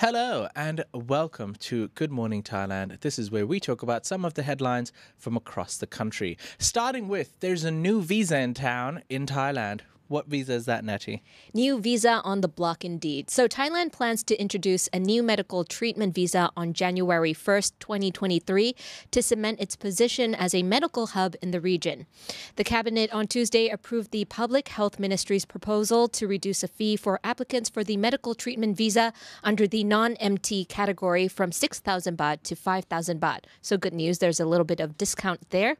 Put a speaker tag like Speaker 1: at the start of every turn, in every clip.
Speaker 1: Hello and welcome to Good Morning Thailand. This is where we talk about some of the headlines from across the country. Starting with there's a new visa in town in Thailand. What visa is that, Nettie?
Speaker 2: New visa on the block indeed. So Thailand plans to introduce a new medical treatment visa on January 1st, 2023 to cement its position as a medical hub in the region. The cabinet on Tuesday approved the Public Health Ministry's proposal to reduce a fee for applicants for the medical treatment visa under the non-MT category from 6,000 baht to 5,000 baht. So good news, there's a little bit of discount there.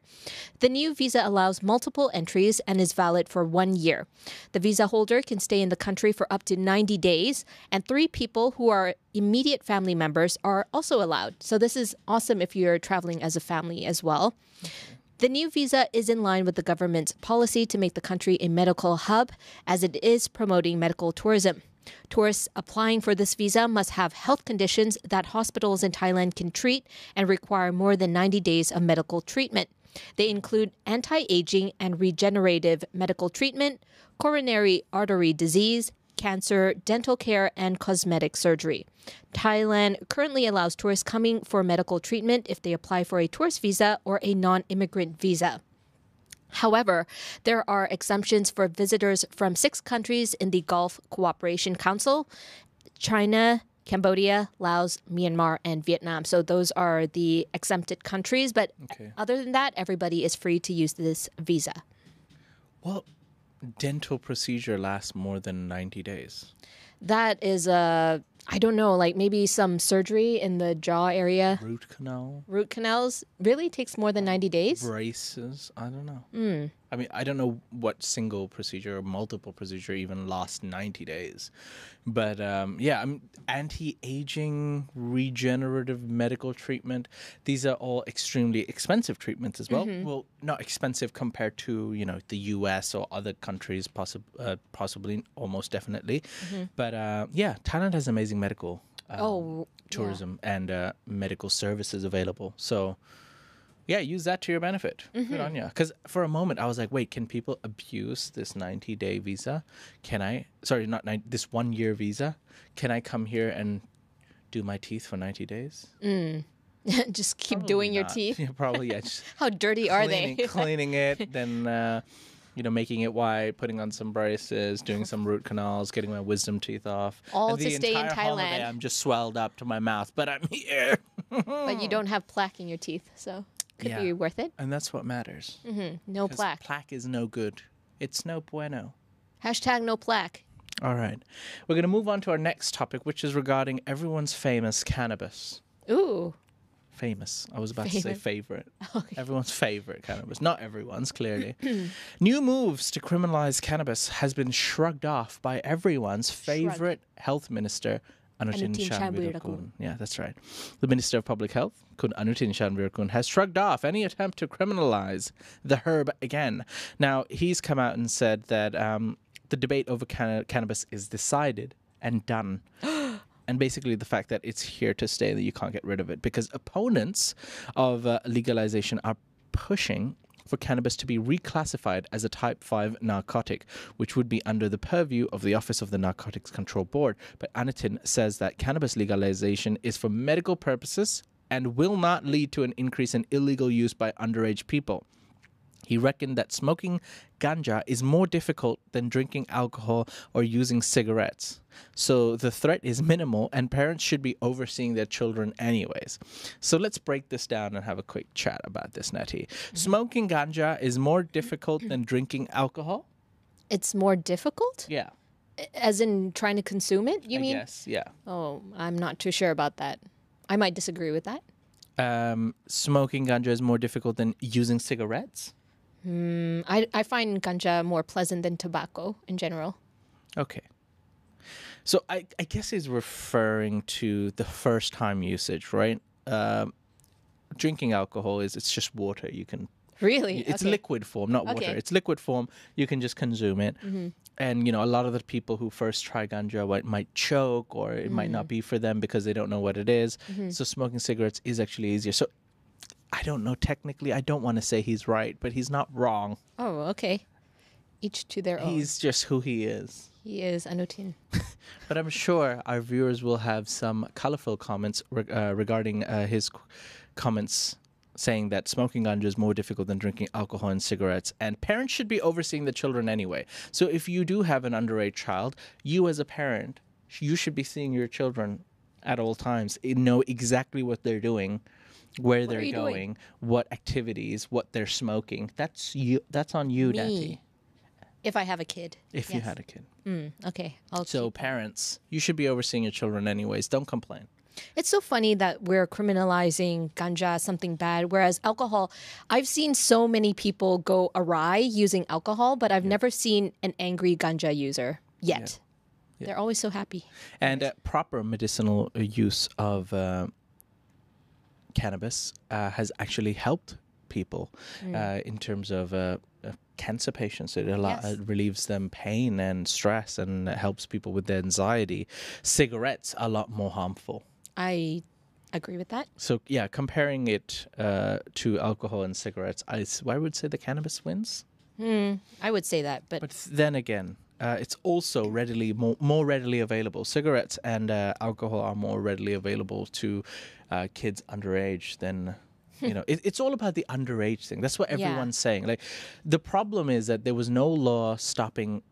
Speaker 2: The new visa allows multiple entries and is valid for 1 year. The visa holder can stay in the country for up to 90 days, and three people who are immediate family members are also allowed. So, this is awesome if you're traveling as a family as well. The new visa is in line with the government's policy to make the country a medical hub, as it is promoting medical tourism. Tourists applying for this visa must have health conditions that hospitals in Thailand can treat and require more than 90 days of medical treatment. They include anti aging and regenerative medical treatment, coronary artery disease, cancer, dental care, and cosmetic surgery. Thailand currently allows tourists coming for medical treatment if they apply for a tourist visa or a non immigrant visa. However, there are exemptions for visitors from six countries in the Gulf Cooperation Council China, Cambodia, Laos, Myanmar, and Vietnam. So those are the exempted countries. But
Speaker 1: Okay.
Speaker 2: other than that, everybody is free to use this visa.
Speaker 1: Well, dental procedure lasts more than 90 days.
Speaker 2: That is a, I don't know, like maybe some surgery in the jaw area.
Speaker 1: Root canal,
Speaker 2: Root canals really takes more than 90 days.
Speaker 1: braces, I don't know.
Speaker 2: Hmm.
Speaker 1: I mean, I don't know what single procedure or multiple procedure even lasts 90 days. But um, yeah, I'm anti-aging, regenerative medical treatment. These are all extremely expensive treatments as well.
Speaker 2: Mm-hmm.
Speaker 1: Well, not expensive compared to, you know, the US or other countries, possi- uh, possibly, almost definitely. But uh, yeah, Thailand has amazing medical um,
Speaker 2: Mm-hmm. Oh,
Speaker 1: tourism and uh, medical services available. So, yeah, use that to your benefit. Good on you. Because for a moment, I was like, wait, can people abuse this 90 day visa? Can I, sorry, not 90, this one year visa? Can I come here and do my teeth for 90 days?
Speaker 2: just keep
Speaker 1: Probably
Speaker 2: doing your teeth.
Speaker 1: Yeah, probably, yeah.
Speaker 2: How dirty are they?
Speaker 1: cleaning it, then, uh, you know, making it white, putting on some braces, doing some root canals, getting my wisdom teeth off.
Speaker 2: All
Speaker 1: And
Speaker 2: to
Speaker 1: the
Speaker 2: stay in
Speaker 1: entire holiday,
Speaker 2: Thailand.
Speaker 1: I'm just swelled up to my mouth, but I'm here.
Speaker 2: but you don't have plaque in your teeth, so could
Speaker 1: Yeah.
Speaker 2: be worth it.
Speaker 1: And that's what matters.
Speaker 2: Mm-hmm.
Speaker 1: No
Speaker 2: plaque.
Speaker 1: Plaque is no good. It's no bueno.
Speaker 2: Hashtag no plaque.
Speaker 1: All right. We're going to move on to our next topic, which is regarding everyone's famous cannabis.
Speaker 2: Ooh.
Speaker 1: Famous. I was about to say favorite. Everyone's favorite cannabis. Not everyone's, clearly. New moves to criminalize cannabis has been shrugged off by everyone's favorite health minister, Anutin
Speaker 2: Anutin.
Speaker 1: Yeah, that's right. The Minister of Public Health, Kun Anutin Charnvirakul, has shrugged off any attempt to criminalize the herb again. Now, he's come out and said that um, the debate over canna- cannabis is decided and done. and basically the fact that it's here to stay that you can't get rid of it because opponents of uh, legalization are pushing for cannabis to be reclassified as a type 5 narcotic which would be under the purview of the office of the narcotics control board. But Anutin says that cannabis legalization is for medical purposes and will not lead to an increase in illegal use by underage people he reckoned that smoking ganja is more difficult than drinking alcohol or using cigarettes. So the threat is minimal, and parents should be overseeing their children anyways. So let's break this down and have a quick chat about this, Natty. Smoking ganja is more difficult than drinking alcohol?
Speaker 2: It's more difficult?
Speaker 1: Yeah.
Speaker 2: As in trying to consume it, you
Speaker 1: I
Speaker 2: mean?
Speaker 1: guess, yeah.
Speaker 2: Oh, I'm not too sure about that. I might disagree with that.
Speaker 1: Um, smoking ganja is more difficult than using cigarettes?
Speaker 2: Mm, I, I find ganja more pleasant than tobacco in general.
Speaker 1: Okay. So I, I guess he's referring to the first time usage, right? Um, drinking alcohol is it's just water. You can
Speaker 2: Really?
Speaker 1: it's
Speaker 2: Okay.
Speaker 1: liquid form, not water.
Speaker 2: Okay.
Speaker 1: It's liquid form. You can just consume it. And you know, a lot of the people who first try ganja might, might choke, or it might not be for them because they don't know what it is. So smoking cigarettes is actually easier. So I don't know. Technically, I don't want to say he's right, but he's not wrong.
Speaker 2: Oh, okay. Each to their own.
Speaker 1: He's just who he is.
Speaker 2: He is Anutin.
Speaker 1: But I'm sure our viewers will have some colorful comments re- uh, regarding uh, his qu- comments saying that smoking ganja is more difficult than drinking alcohol and cigarettes, and parents should be overseeing the children anyway. So if you do have an underage child, you as a parent, you should be seeing your children at all times, know exactly what they're doing. Where they're
Speaker 2: you doing?
Speaker 1: going, what activities, what they're smoking. That's you. That's on you, Daddy.
Speaker 2: If I have a kid.
Speaker 1: If you had a kid.
Speaker 2: Mm, okay. I'll
Speaker 1: So parents, you should be overseeing your children anyways. Don't complain.
Speaker 2: It's so funny that we're criminalizing ganja something bad, whereas alcohol, I've seen so many people go awry using alcohol, but I've never seen an angry ganja user yet. They're always so happy.
Speaker 1: And uh, proper medicinal use of uh, cannabis uh, has actually helped people uh, in terms of uh, cancer patients. It, a lot,
Speaker 2: Yes.
Speaker 1: it relieves them pain and stress and helps people with their anxiety. Cigarettes are a lot more harmful.
Speaker 2: I agree with that.
Speaker 1: So yeah, comparing it uh, to alcohol and cigarettes, I, s- I would say the cannabis wins.
Speaker 2: I would say that, but,
Speaker 1: But then again, uh, it's also readily more, more readily available. Cigarettes and uh, alcohol are more readily available to uh, kids underage than. You know, it, it's all about the underage thing. That's what
Speaker 2: Yeah.
Speaker 1: everyone's saying. Like, the problem is that there was no law stopping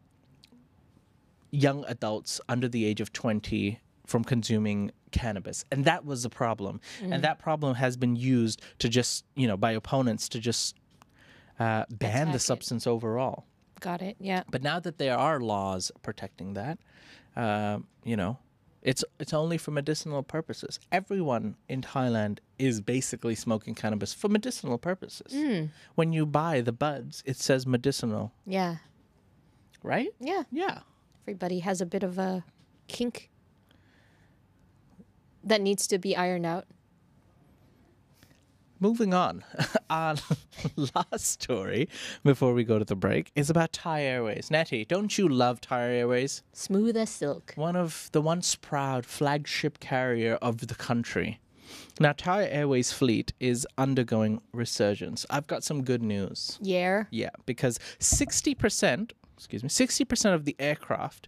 Speaker 1: young adults under the age of 20 from consuming cannabis. And that was the problem. And that problem has been used to just, you know, by opponents to just uh, ban
Speaker 2: Attack
Speaker 1: the
Speaker 2: it.
Speaker 1: substance overall.
Speaker 2: Got it. Yeah.
Speaker 1: But now that there are laws protecting that, uh, you know, it's it's only for medicinal purposes. Everyone in Thailand is basically smoking cannabis for medicinal purposes. When you buy the buds, it says medicinal,
Speaker 2: Yeah.
Speaker 1: right?
Speaker 2: Yeah.
Speaker 1: Yeah.
Speaker 2: Everybody has a bit of a kink that needs to be ironed out.
Speaker 1: Moving on, our last story before we go to the break is about Thai Airways. Nettie, don't you love Thai Airways?
Speaker 2: Smooth as silk.
Speaker 1: one of the once proud flagship carrier of the country. Now, Thai Airways fleet is undergoing resurgence. I've got some good news.
Speaker 2: Yeah.
Speaker 1: Yeah, because 60%, excuse me, 60% of the aircraft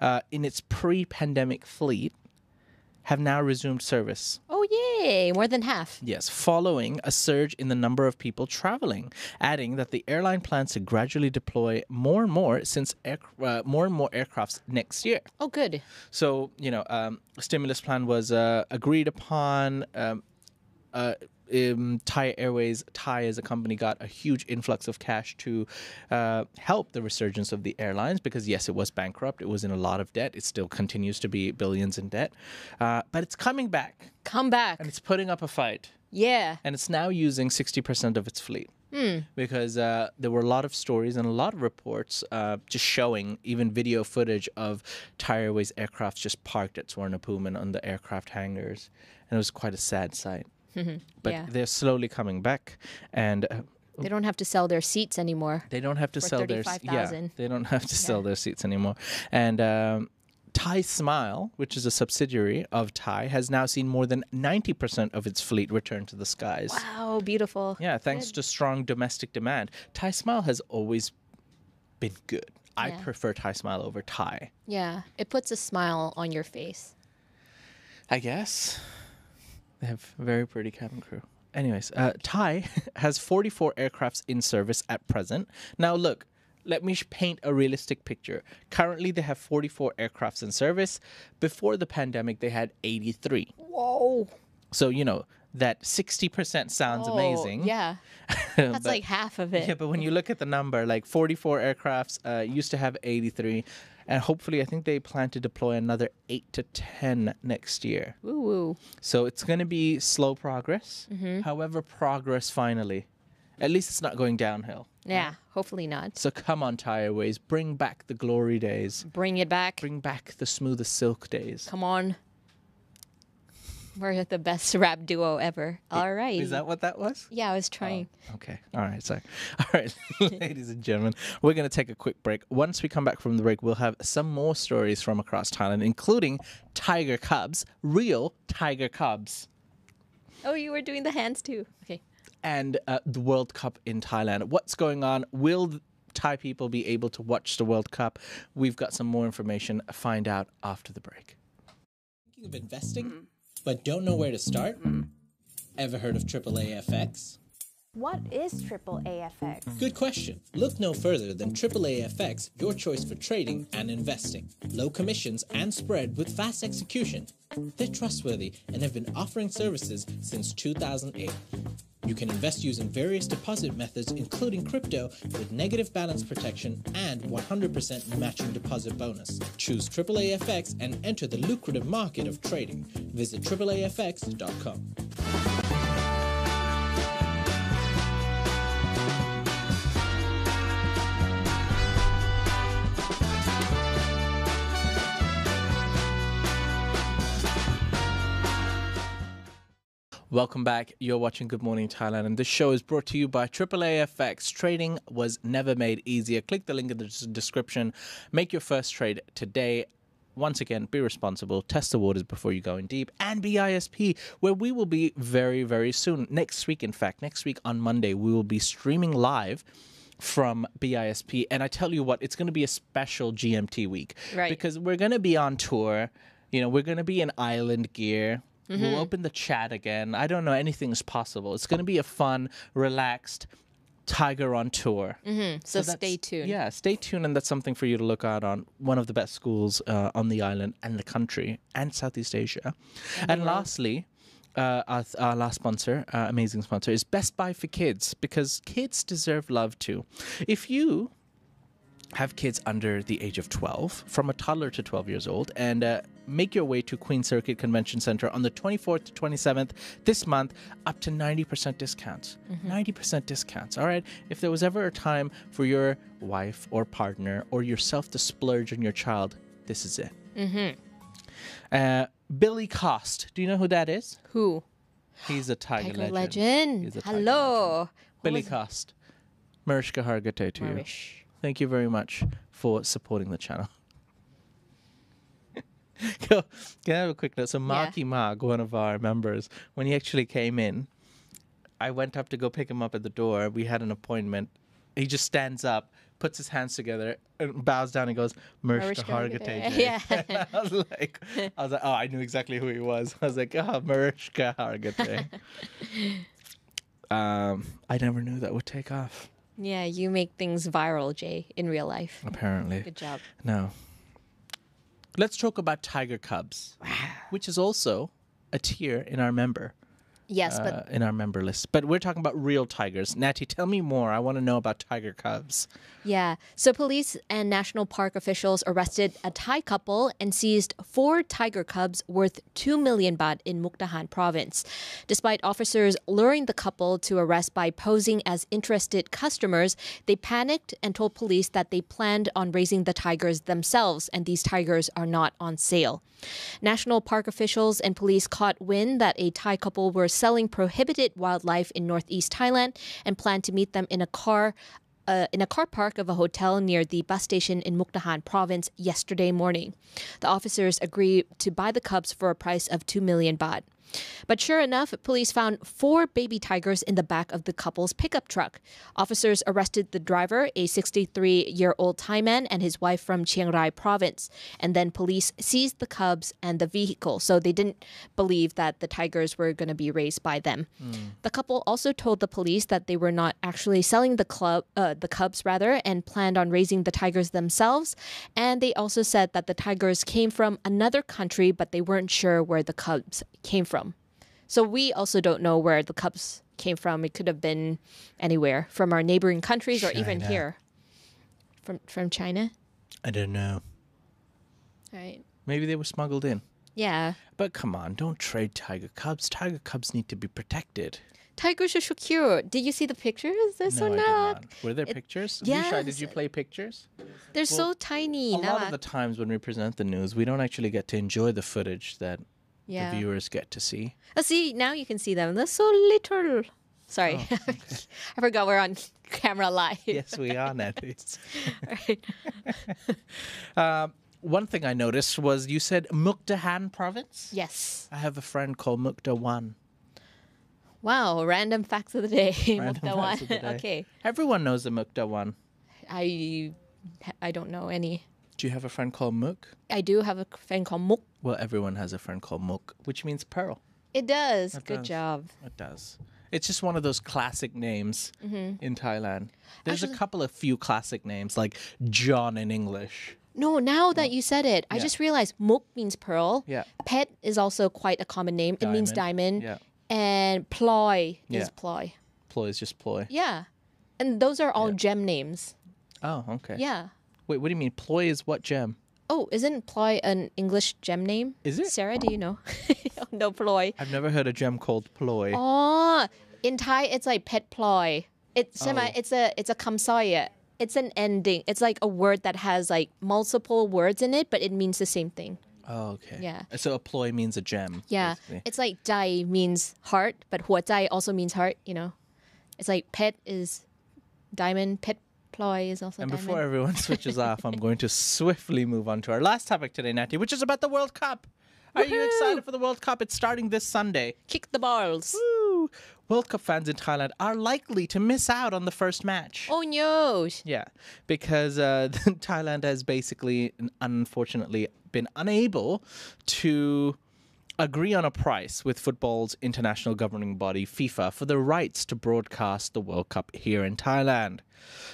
Speaker 1: uh, in its pre pandemic fleet have now resumed service.
Speaker 2: Oh, More than half.
Speaker 1: Yes, following a surge in the number of people traveling, adding that the airline plans to gradually deploy more and more since air, uh, more and more aircrafts next year.
Speaker 2: Oh, good.
Speaker 1: So you know, um, a stimulus plan was uh, agreed upon. Um, uh, um, Thai Airways, Thai as a company, got a huge influx of cash to uh, help the resurgence of the airlines because yes, it was bankrupt. It was in a lot of debt. It still continues to be billions in debt, uh, but it's coming back
Speaker 2: Come back.
Speaker 1: and it's putting up a fight.
Speaker 2: Yeah.
Speaker 1: And it's now using 60% of its fleet. Because uh, there were a lot of stories and a lot of reports uh, just showing even video footage of Thai Airways aircraft just parked at Suvarnabhumi on the aircraft hangars. And it was quite a sad sight. But
Speaker 2: Yeah.
Speaker 1: they're slowly coming back. And uh,
Speaker 2: They don't have to sell their seats anymore.
Speaker 1: they don't have to sell their yeah, they don't have to sell their seats anymore. And um, Thai Smile, which is a subsidiary of Thai, has now seen more than 90% of its fleet return to the skies.
Speaker 2: Wow, beautiful.
Speaker 1: Yeah, thanks to strong domestic demand. Thai Smile has always been good. I prefer Thai Smile over Thai.
Speaker 2: Yeah. It puts a smile on your face.
Speaker 1: I guess. They have a very pretty cabin crew. Anyways, uh, Thai has 44 aircrafts in service at present. Now, look, let me sh- paint a realistic picture. Currently, they have 44 aircrafts in service. Before the pandemic, they had 83.
Speaker 2: Whoa.
Speaker 1: So, you know, that 60% sounds amazing.
Speaker 2: Oh, Yeah. That's
Speaker 1: but-
Speaker 2: like half of it.
Speaker 1: Yeah, but when you look at the number, like 44 aircrafts uh, used to have 83, and hopefully, I think they plan to deploy another eight to 10 next year.
Speaker 2: Woo woo.
Speaker 1: So it's going to be slow progress. However, progress finally. At least it's not going downhill.
Speaker 2: Yeah. Hopefully not.
Speaker 1: So come on, Thai Airways, bring back the glory days.
Speaker 2: Bring it back.
Speaker 1: Bring back the smoothest silk days.
Speaker 2: Come on. We're the best rap duo ever. All right.
Speaker 1: Is that what that was?
Speaker 2: yeah, I was trying.
Speaker 1: Okay. All right. Sorry. All right, ladies and gentlemen, we're going to take a quick break. Once we come back from the break, we'll have some more stories from across Thailand, including tiger cubs, real tiger cubs,
Speaker 2: Oh, you were doing the hands too. Okay.
Speaker 1: and uh, the World Cup in Thailand. What's going on? Will Thai people be able to watch the World Cup? We've got some more information. Find out after the break. Thinking of investing, but don't know where to start? Mm-hmm. Ever heard of AAA FX?
Speaker 3: What is triple AFX?
Speaker 1: Good question. Look no further than AAA FX, your choice for trading and investing. Low commissions and spread with fast execution. They're trustworthy and have been offering services since 2008. You can invest using various deposit methods, including crypto, with negative balance protection and 100% matching deposit bonus. Choose AAA FX and enter the lucrative market of trading. Visit AAAFX.com. Welcome back. You're watching Good Morning Thailand, and this show is brought to you by AAA FX. Trading was never made easier. Click the link in the description. Make your first trade today. Once again, be responsible, test the waters before you go in deep, and BISP, where we will be very, very soon. Next week, in fact, next week on Monday, we will be streaming live from BISP. And I tell you what, it's going to be a special GMT week.
Speaker 2: Right.
Speaker 1: Because we're going to be on tour. You know, we're going to be in island gear. We'll open the chat again. I don't know. Anything's possible. It's going to be a fun, relaxed Tiger on tour.
Speaker 2: So,
Speaker 1: that's-
Speaker 2: stay tuned.
Speaker 1: Yeah, stay tuned, and that's something for you to look out on. One of the best schools uh, on the island and the country and Southeast Asia. And lastly, uh, our, our last sponsor, uh, amazing sponsor, is Best Buy for Kids because kids deserve love too. If you have kids under the age of 12, from a toddler to 12 years old, and uh, make your way to Queen Sirikit Convention Center on the 24th to 27th this month, up to 90% discounts. 90% discounts, all right? If there was ever a time for your wife or partner or yourself to splurge on your child, this is it. Mm-hmm. Uh, Billy Cost, do you know who that is?
Speaker 2: Who?
Speaker 1: He's a Tiger,
Speaker 2: Tiger
Speaker 1: legend.
Speaker 2: legend.
Speaker 1: He's a Tiger
Speaker 2: Hello.
Speaker 1: Billy Cost. Mariska Hargitay to you. Thank you very much for supporting the channel. Can I have a quick note? So Marky Mark, one of our members, when he actually came in, I went up to go pick him up at the door. We had an appointment. He just stands up, puts his hands together, and bows down and goes, Marishka Hargate.
Speaker 2: Hargitay." Yeah.
Speaker 1: I was like, I was like, oh, I knew exactly who he was. I was like, oh, Mariska Hargitay. um, I never knew that would take off.
Speaker 2: Yeah, you make things viral, Jay, in real life.
Speaker 1: Apparently.
Speaker 2: Good job.
Speaker 1: No. Let's talk about Tiger Cubs, which is also a tier in our member
Speaker 2: Yes,
Speaker 1: uh,
Speaker 2: but
Speaker 1: in our member list. But we're talking about real tigers. Natty, tell me more. I want to know about Tiger Cubs.
Speaker 2: yeah. So police and national park officials arrested a Thai couple and seized four tiger cubs worth 2 million baht in Mukdahan province. Despite officers luring the couple to arrest by posing as interested customers, they panicked and told police that they planned on raising the tigers themselves and these tigers are not on sale. National park officials and police caught wind that a Thai couple were selling prohibited wildlife in northeast Thailand and planned to meet them in a car uh, in a car park of a hotel near the bus station in Mukdahan province yesterday morning. The officers agreed to buy the cubs for a price of 2 million baht. But sure enough, police found four baby tigers in the back of the couple's pickup truck. Officers arrested the driver, a 63 year old Thai man, and his wife from Chiang Rai province. And then police seized the cubs and the vehicle, so they didn't believe that the tigers were going to be raised by them. The couple also told the police that they were not actually selling the club, uh, the cubs rather, and planned on raising the tigers themselves. And they also said that the tigers came from another country, but they weren't sure where the cubs came from. So we also don't know where the cubs came from. It could have been anywhere from our neighboring countries or even
Speaker 1: China.
Speaker 2: here. From from China.
Speaker 1: I don't know.
Speaker 2: Right.
Speaker 1: Maybe they were smuggled in.
Speaker 2: Yeah.
Speaker 1: But come on, don't trade Tiger Cubs. Tiger Cubs need to be protected.
Speaker 2: Tigers are so cute. Did you see the pictures? They're so
Speaker 1: no, I did
Speaker 2: not.
Speaker 1: Were there pictures?
Speaker 2: yes.
Speaker 1: Did you play pictures?
Speaker 2: They're so tiny.
Speaker 1: A lot of the times when we present the news, we don't actually get to enjoy the footage that
Speaker 2: yeah.
Speaker 1: the viewers get to see.
Speaker 2: Oh, see, now you can see them. They're so little. Sorry.
Speaker 1: Oh,
Speaker 2: I forgot we're on camera live.
Speaker 1: yes, we are, Natty.
Speaker 2: Right.
Speaker 1: Um, one thing I noticed was you said Mukdahan province.
Speaker 2: Yes.
Speaker 1: I have a friend called Mukda One.
Speaker 2: Wow. Random facts of the day. Mukta
Speaker 1: facts
Speaker 2: one.
Speaker 1: of the day.
Speaker 2: okay.
Speaker 1: Everyone knows the Mukda One.
Speaker 2: I I don't know any.
Speaker 1: Do you have a friend called Muk?
Speaker 2: I do have a friend called Muk.
Speaker 1: Well, everyone has a friend called Mook, which means pearl.
Speaker 2: It does. Good
Speaker 1: does.
Speaker 2: job.
Speaker 1: It does. It's just one of those classic names
Speaker 2: Mm-hmm.
Speaker 1: in Thailand. There's a couple of few classic names like John in English.
Speaker 2: No, now that you said it, I just realized Muk means pearl.
Speaker 1: Yeah.
Speaker 2: Pet is also quite a common name. It means diamond.
Speaker 1: Yeah.
Speaker 2: And ploy
Speaker 1: Yeah.
Speaker 2: is ploy.
Speaker 1: Ploy is just ploy.
Speaker 2: Yeah. And those are all gem names.
Speaker 1: Oh, okay.
Speaker 2: Yeah.
Speaker 1: Wait, what do you mean? Ploy is what gem?
Speaker 2: Oh, isn't ploy an English gem name?
Speaker 1: Is it?
Speaker 2: Sarah, do you know? no, ploy.
Speaker 1: I've never heard a gem called ploy.
Speaker 2: Oh, in Thai, it's like pet ploy. It's oh. semi.
Speaker 1: Oh.
Speaker 2: It's a it's a kamsoya. It's an ending. It's like a word that has like multiple words in it, but it means the same thing.
Speaker 1: Oh, okay.
Speaker 2: Yeah.
Speaker 1: Uh, so a ploy means a gem.
Speaker 2: Yeah,
Speaker 1: basically.
Speaker 2: it's like dai means heart, but hua dai also means heart. You know, it's like pet is diamond. Pet ploy is also
Speaker 1: And
Speaker 2: diamond.
Speaker 1: before everyone switches off, I'm going to swiftly move on to our last topic today, Natty, which is about the World Cup. Are you excited for the World Cup? It's starting this Sunday.
Speaker 2: Kick the balls.
Speaker 1: Woo! World Cup fans in Thailand are likely to miss out on the first match.
Speaker 2: Oh no!
Speaker 1: Yeah, because uh, Thailand has basically, unfortunately, been unable to agree on a price with football's international governing body, FIFA, for the rights to broadcast the World Cup here in Thailand.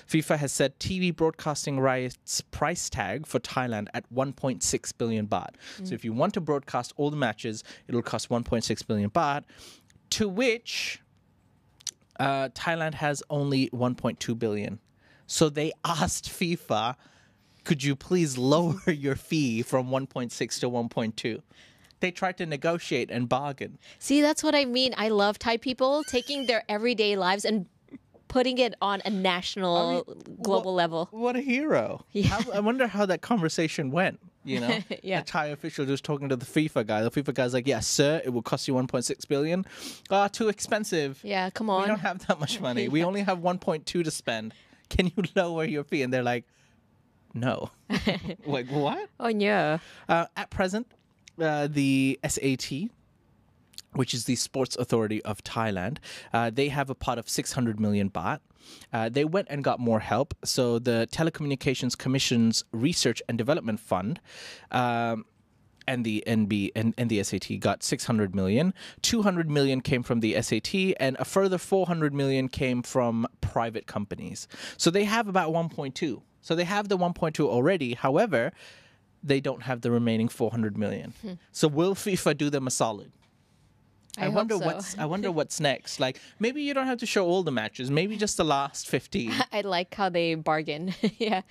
Speaker 1: FIFA has set TV broadcasting rights price tag for Thailand at 1.6 billion baht. So if you want to broadcast all the matches, it'll cost 1.6 billion baht, to which uh, Thailand has only 1.2 billion. So they asked FIFA, could you please lower your fee from 1.6 to 1.2? They tried to negotiate and bargain.
Speaker 2: See, that's what I mean. I love Thai people taking their everyday lives and putting it on a national, global
Speaker 1: What-
Speaker 2: level.
Speaker 1: What a hero. How, I wonder how that conversation went. You know,
Speaker 2: Yeah.
Speaker 1: a Thai official just talking to the FIFA guy. The FIFA guy's like, "Yes, sir, it will cost you 1.6 billion. Ah, too expensive.
Speaker 2: Yeah, come on.
Speaker 1: We don't have that much money. We only have 1.2 to spend. Can you lower your fee?" And they're like, "No." like what?
Speaker 2: oh yeah.
Speaker 1: Uh, at present, uh, the SAT, which is the Sports Authority of Thailand, uh, they have a pot of 600 million baht. Uh, they went and got more help. So the Telecommunications Commission's Research and Development Fund. Um, and the NB and, and the SAT got 600 million. 200 million came from the SAT, and a further 400 million came from private companies. So they have about 1.2. So they have the 1.2 already. However, they don't have the remaining 400 million. Hmm. So will FIFA do them a solid?
Speaker 2: I, hope
Speaker 1: wonder
Speaker 2: so.
Speaker 1: what's I wonder what's next. Like maybe you don't have to show all the matches. Maybe just the last 15.
Speaker 2: I like how they bargain. yeah.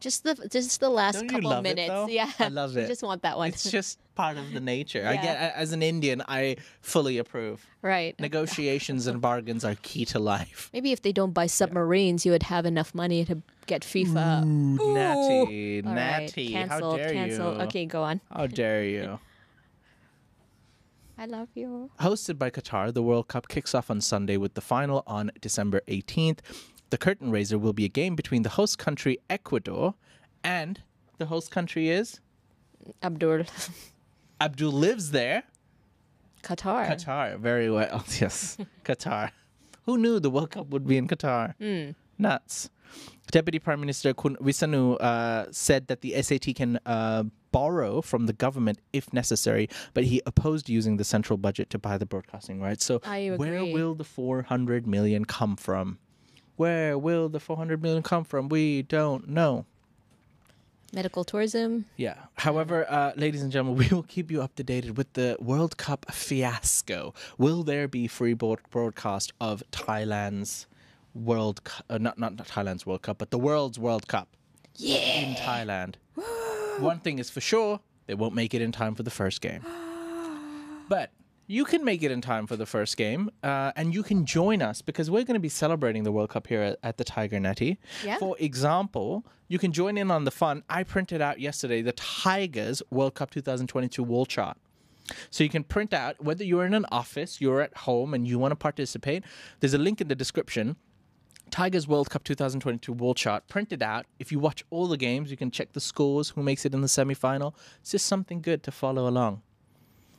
Speaker 2: Just the just the last
Speaker 1: Don't you
Speaker 2: couple
Speaker 1: love it,
Speaker 2: minutes.
Speaker 1: though?
Speaker 2: yeah.
Speaker 1: I love it.
Speaker 2: I just want that one.
Speaker 1: It's just part of the nature. I
Speaker 2: Yeah.
Speaker 1: get as an Indian, I fully approve.
Speaker 2: right.
Speaker 1: Negotiations and bargains are key to life.
Speaker 2: Maybe if they don't buy submarines, you would have enough money to get FIFA.
Speaker 1: Ooh, natty,
Speaker 2: All right,
Speaker 1: natty.
Speaker 2: Cancel,
Speaker 1: How dare
Speaker 2: cancel.
Speaker 1: you?
Speaker 2: Okay, go on.
Speaker 1: How dare you?
Speaker 2: I love you.
Speaker 1: Hosted by Qatar, the World Cup kicks off on Sunday with the final on December 18th. The curtain raiser will be a game between the host country Ecuador and the host country is
Speaker 2: Abdul.
Speaker 1: Abdul lives there.
Speaker 2: Qatar.
Speaker 1: Qatar, very well. Yes, Qatar. Who knew the World Cup would be in Qatar? Nuts. Deputy Prime Minister Kun Wisanu uh, said that the SAT can uh, borrow from the government if necessary, but he opposed using the central budget to buy the broadcasting rights. So, where will the 400 million come from? Where will the 400 million come from? We don't know.
Speaker 2: Medical tourism.
Speaker 1: Yeah. However, uh, ladies and gentlemen, we will keep you up to date with the World Cup fiasco. Will there be free broad- broadcast of Thailand's World Cup? Uh, not, not not Thailand's World Cup, but the world's World Cup
Speaker 2: Yeah.
Speaker 1: in Thailand. One thing is for sure, they won't make it in time for the first game. But you can make it in time for the first game, uh, and you can join us because we're going to be celebrating the World Cup here at, at the Tiger Netty.
Speaker 2: Yeah.
Speaker 1: For example, you can join in on the fun. I printed out yesterday the Tigers World Cup 2022 wall chart. So you can print out whether you're in an office, you're at home, and you want to participate. There's a link in the description. Tigers World Cup 2022 wall chart printed out. If you watch all the games, you can check the scores, who makes it in the semi-final. It's just something good to follow along.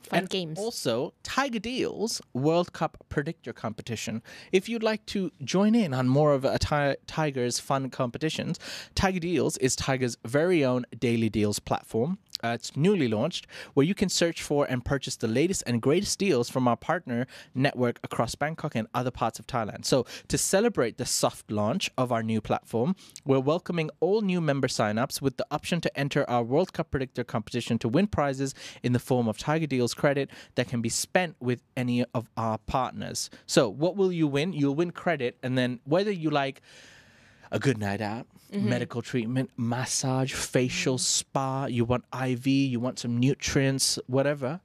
Speaker 2: Fun
Speaker 1: and
Speaker 2: games.
Speaker 1: Also, Tiger Deals World Cup Predictor Competition. If you'd like to join in on more of a ti- Tiger's fun competitions, Tiger Deals is Tiger's very own daily deals platform. Uh, it's newly launched where you can search for and purchase the latest and greatest deals from our partner network across Bangkok and other parts of Thailand. So, to celebrate the soft launch of our new platform, we're welcoming all new member signups with the option to enter our World Cup Predictor competition to win prizes in the form of Tiger Deals credit that can be spent with any of our partners. So, what will you win? You'll win credit, and then whether you like a good night out, medical treatment, massage, facial, spa, you want IV, you want some nutrients, whatever,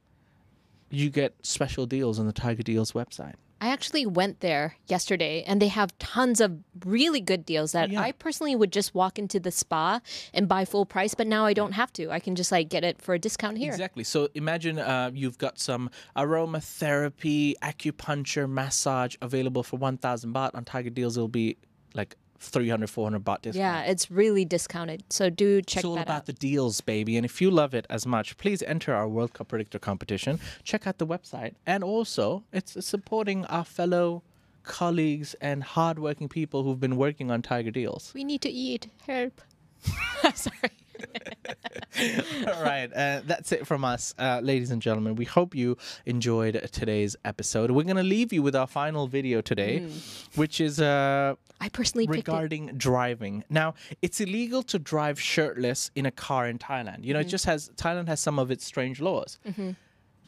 Speaker 1: you get special deals on the Tiger Deals website.
Speaker 2: I actually went there yesterday and they have tons of really good deals that
Speaker 1: Yeah.
Speaker 2: I personally would just walk into the spa and buy full price, but now I don't have to. I can just like get it for a discount here.
Speaker 1: Exactly. So imagine uh, you've got some aromatherapy, acupuncture, massage available for 1,000 baht. On Tiger Deals, it'll be like 300, 400 baht discount.
Speaker 2: Yeah, it's really discounted. So do check
Speaker 1: It's all
Speaker 2: that
Speaker 1: about
Speaker 2: out.
Speaker 1: the deals, baby. And if you love it as much, please enter our World Cup Predictor competition. Check out the website. And also, it's supporting our fellow colleagues and hardworking people who've been working on Tiger Deals.
Speaker 2: we need to eat. Help. Sorry.
Speaker 1: All right, uh, that's it from us, uh, ladies and gentlemen. We hope you enjoyed today's episode. We're going to leave you with our final video today, which is uh,
Speaker 2: I personally
Speaker 1: regarding driving. Now, it's illegal to drive shirtless in a car in Thailand. You know, it just has Thailand has some of its strange laws.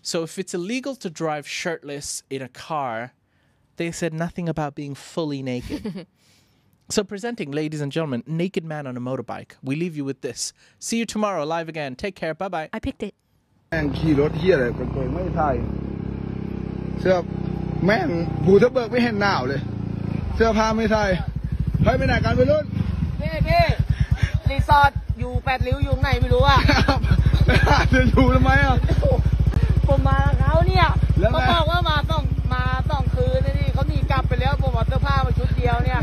Speaker 1: So if it's illegal to drive shirtless in a car, they said nothing about being fully naked. so presenting, ladies and gentlemen, naked man on a motorbike. We leave you with this. See you tomorrow, live again. Take care. Bye bye.
Speaker 2: I picked it.
Speaker 4: แม่งขี่รถเฮียอะไรเป็นตัวไม่ใช่เสื้อแม่งผูทะเบิกไม่เห็นหนาวเลย เสื้อผ้าไม่ใส่เฮ้ยไปไหนกันไปรุ่น
Speaker 5: พี่พี่รีสอร์ทอยู่แปดริ้วอยู่ไหนไม่รู้อะ
Speaker 4: ไปหาจะอยู่ทำไมอะ
Speaker 5: ผมมากับเขาเนี่ย
Speaker 4: แล้วไง
Speaker 5: เขาบอกว่ามาต้องมาต้องคืนนะนี่เขาหนีกลับไปแล้วผมเอาเสื้อผ้ามาชุดเดียวเนี่ย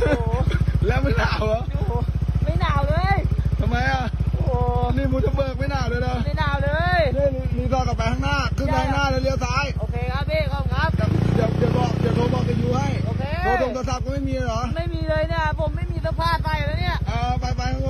Speaker 5: โอ้โห
Speaker 4: แล้วไม่หนาวเหรอ
Speaker 5: โอ้โหไม่หนาวเลย
Speaker 4: ทำไมอะ
Speaker 5: โอ้โห
Speaker 4: นี่ภูทะเบิกไม่หนาวเลยเหรอ
Speaker 5: ไม่หนาวเลย
Speaker 4: นี่รีสอร์ทกลับไปข้างหน้าขึ้นไปข้างหน้าแล้วเลี้ยวซ้าย
Speaker 5: โอเคครับพี่ขอบคุณครับ
Speaker 4: เดี๋ยวเดี๋ยวบอกเดี๋ยวโทรบอกจะอยู่ให้
Speaker 5: โอเค
Speaker 4: โทรตรงโทรศัพท์ก็ไม่มีเหรอ
Speaker 5: ไม่มีเลยเนี่ยผมไม่มีเสื้อผ้าใส่แล้วเนี่ย
Speaker 4: เออไปไปข้างบน